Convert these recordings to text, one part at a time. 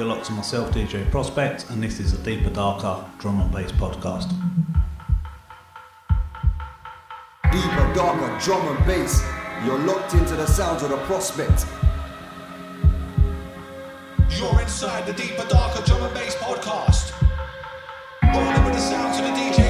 You're locked to myself, DJ Prospect, and this is a deeper, darker drum and bass podcast. Deeper, darker drum and bass. You're locked into the sounds of the prospect. You're inside the deeper, darker drum and bass podcast. Rolling with the sounds of the DJ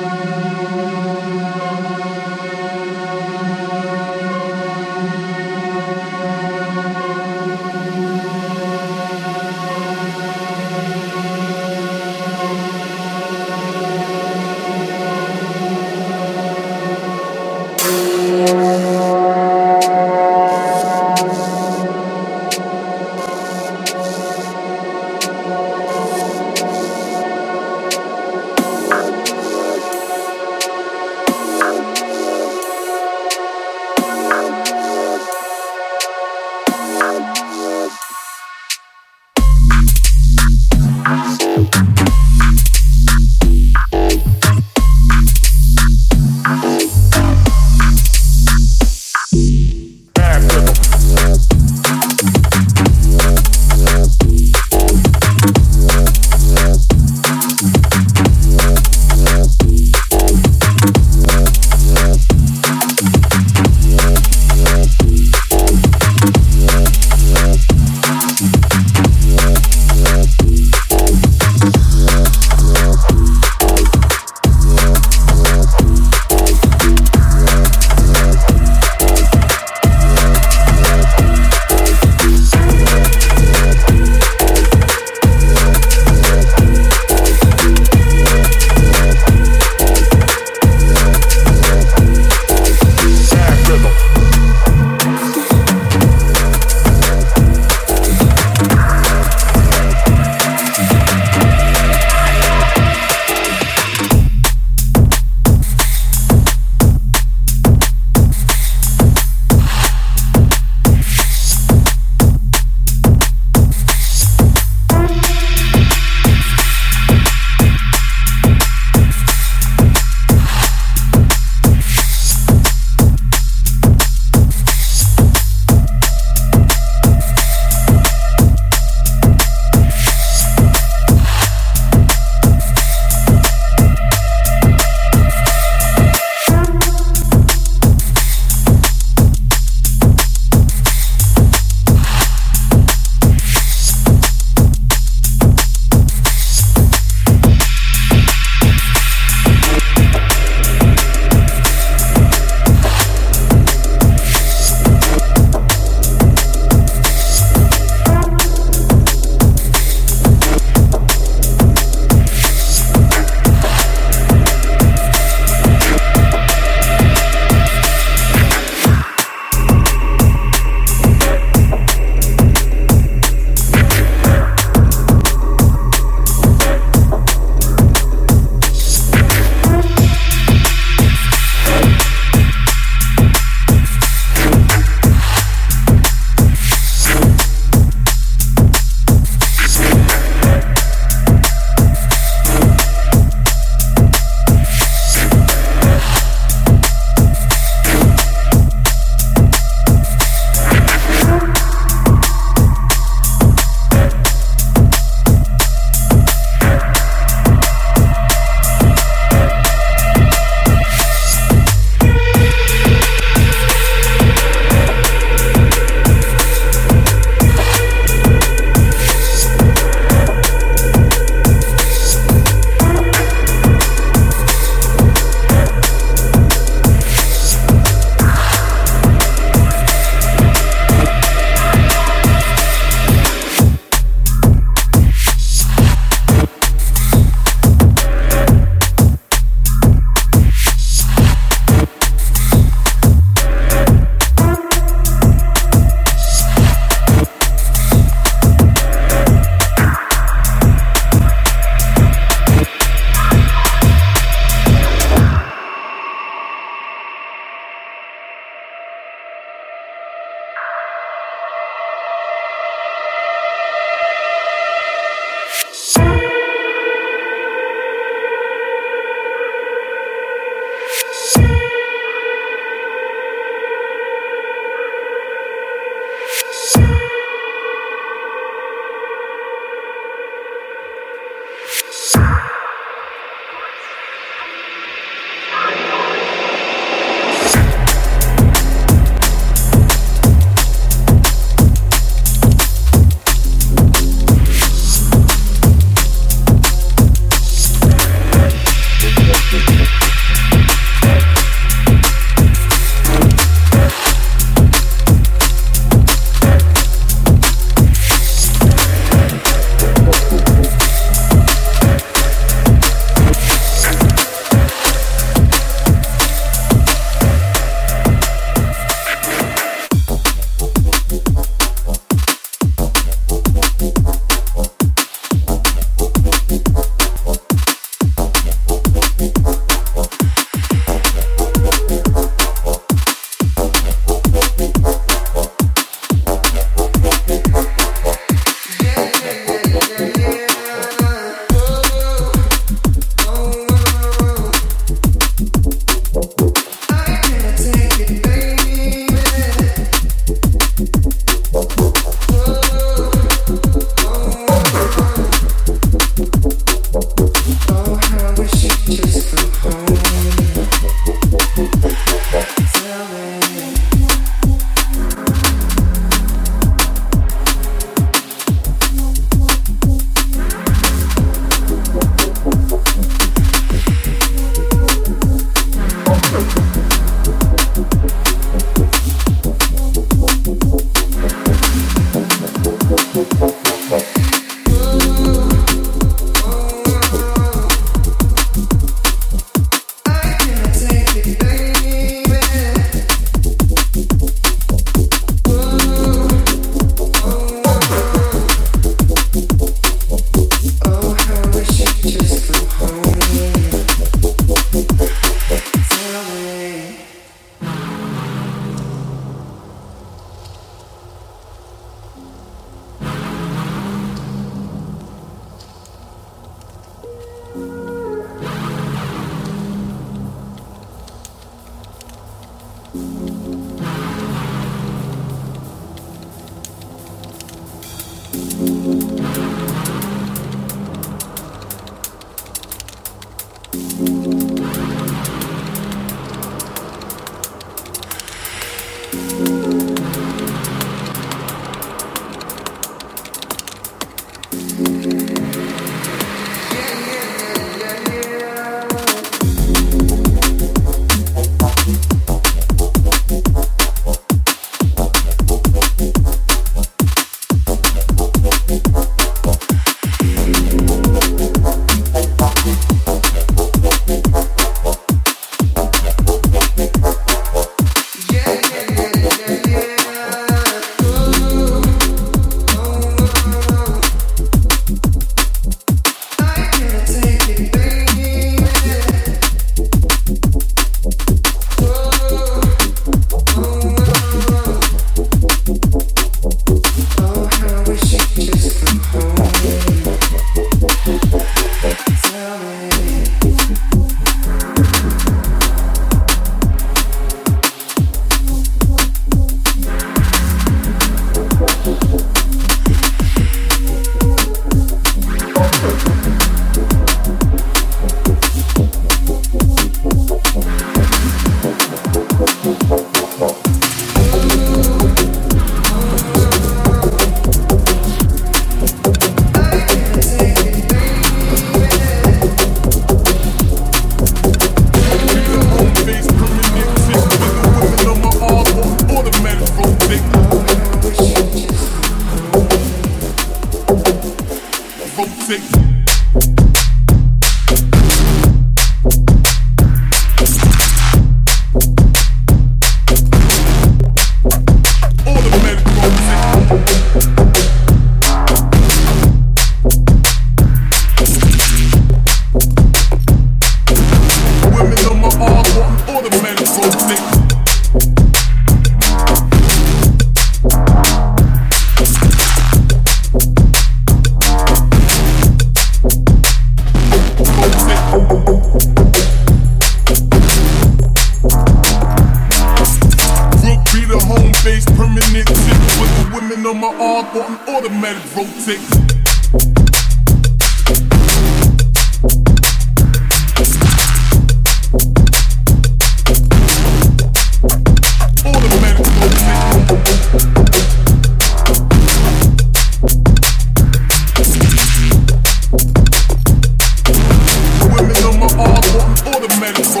Send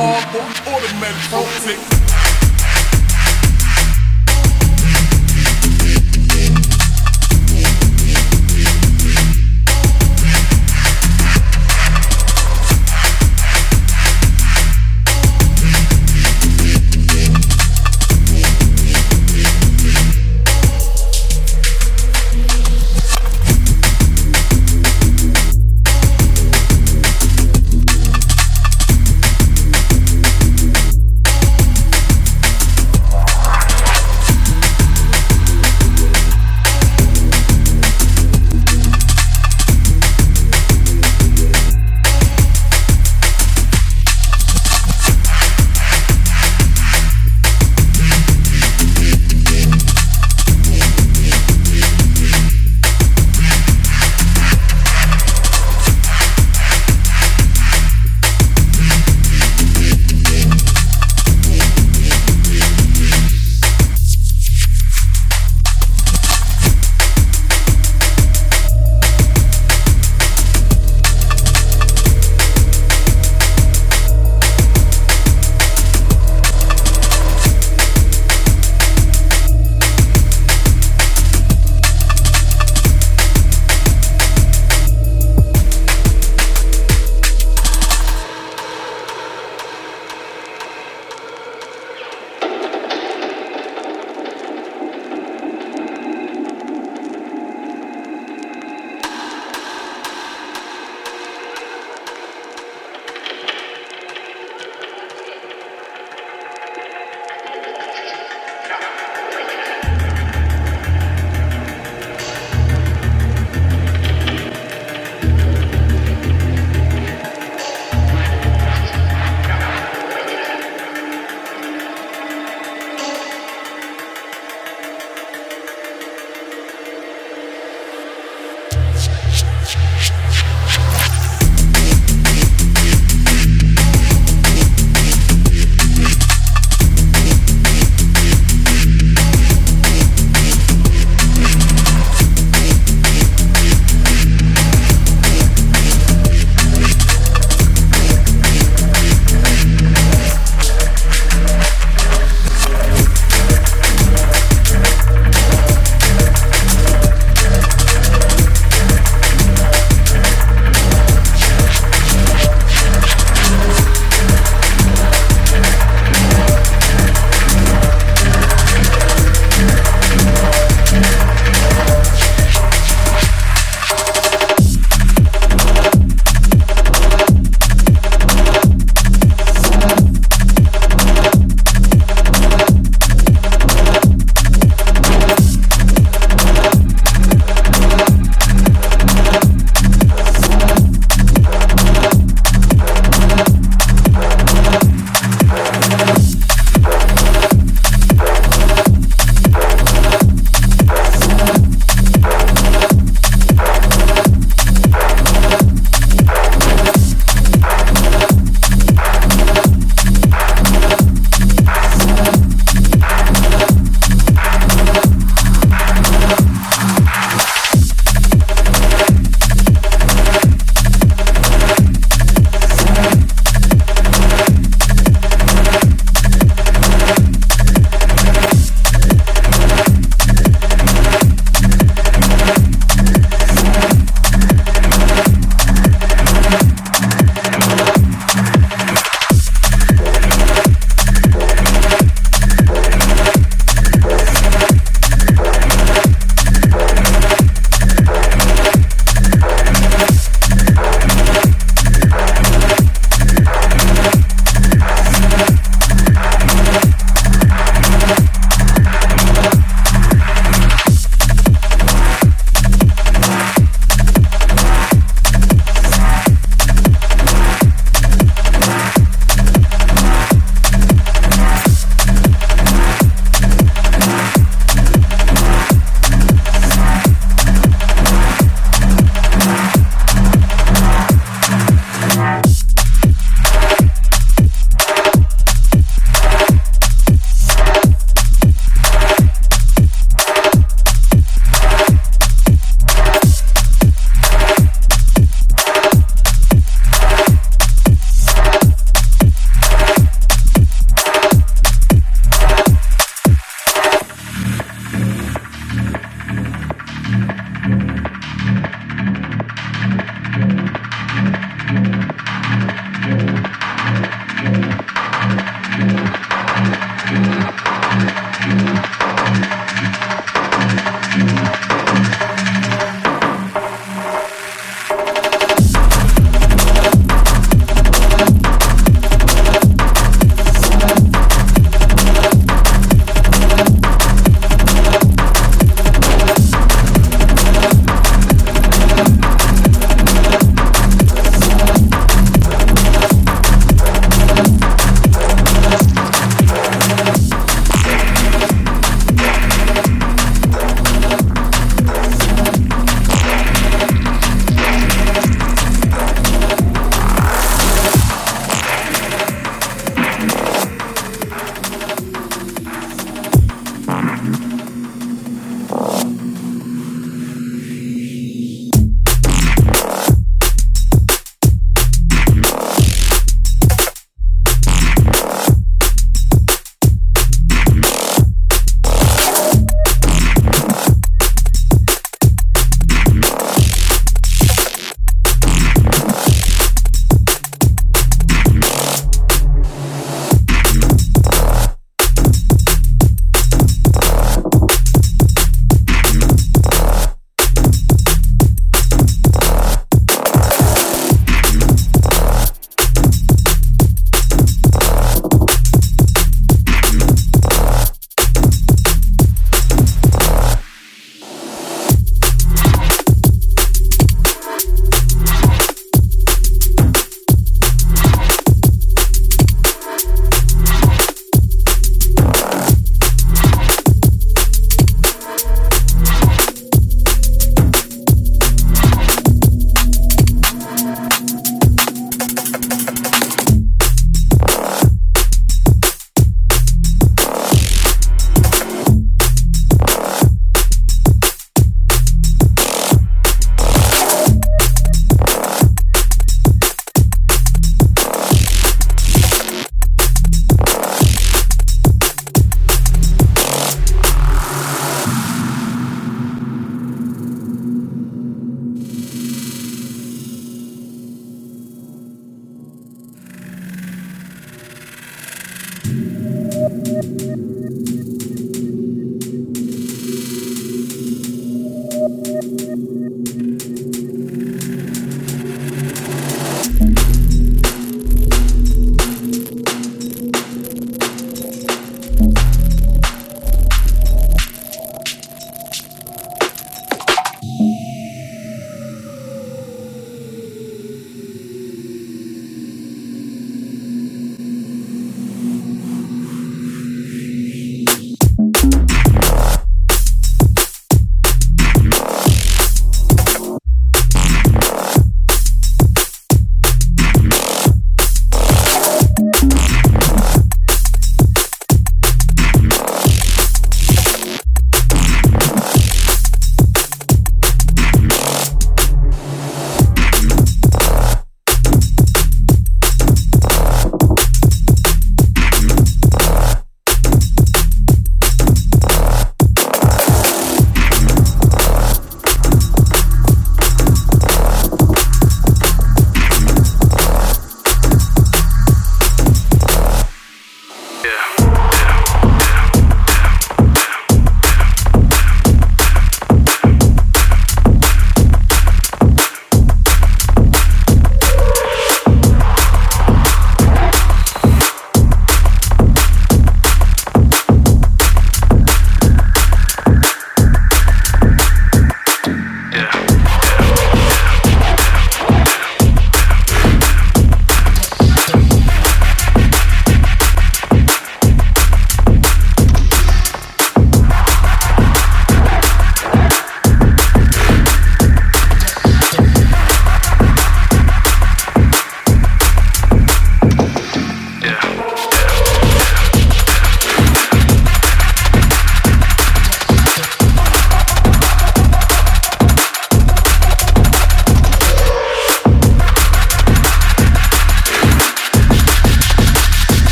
hardcore automatic. Don't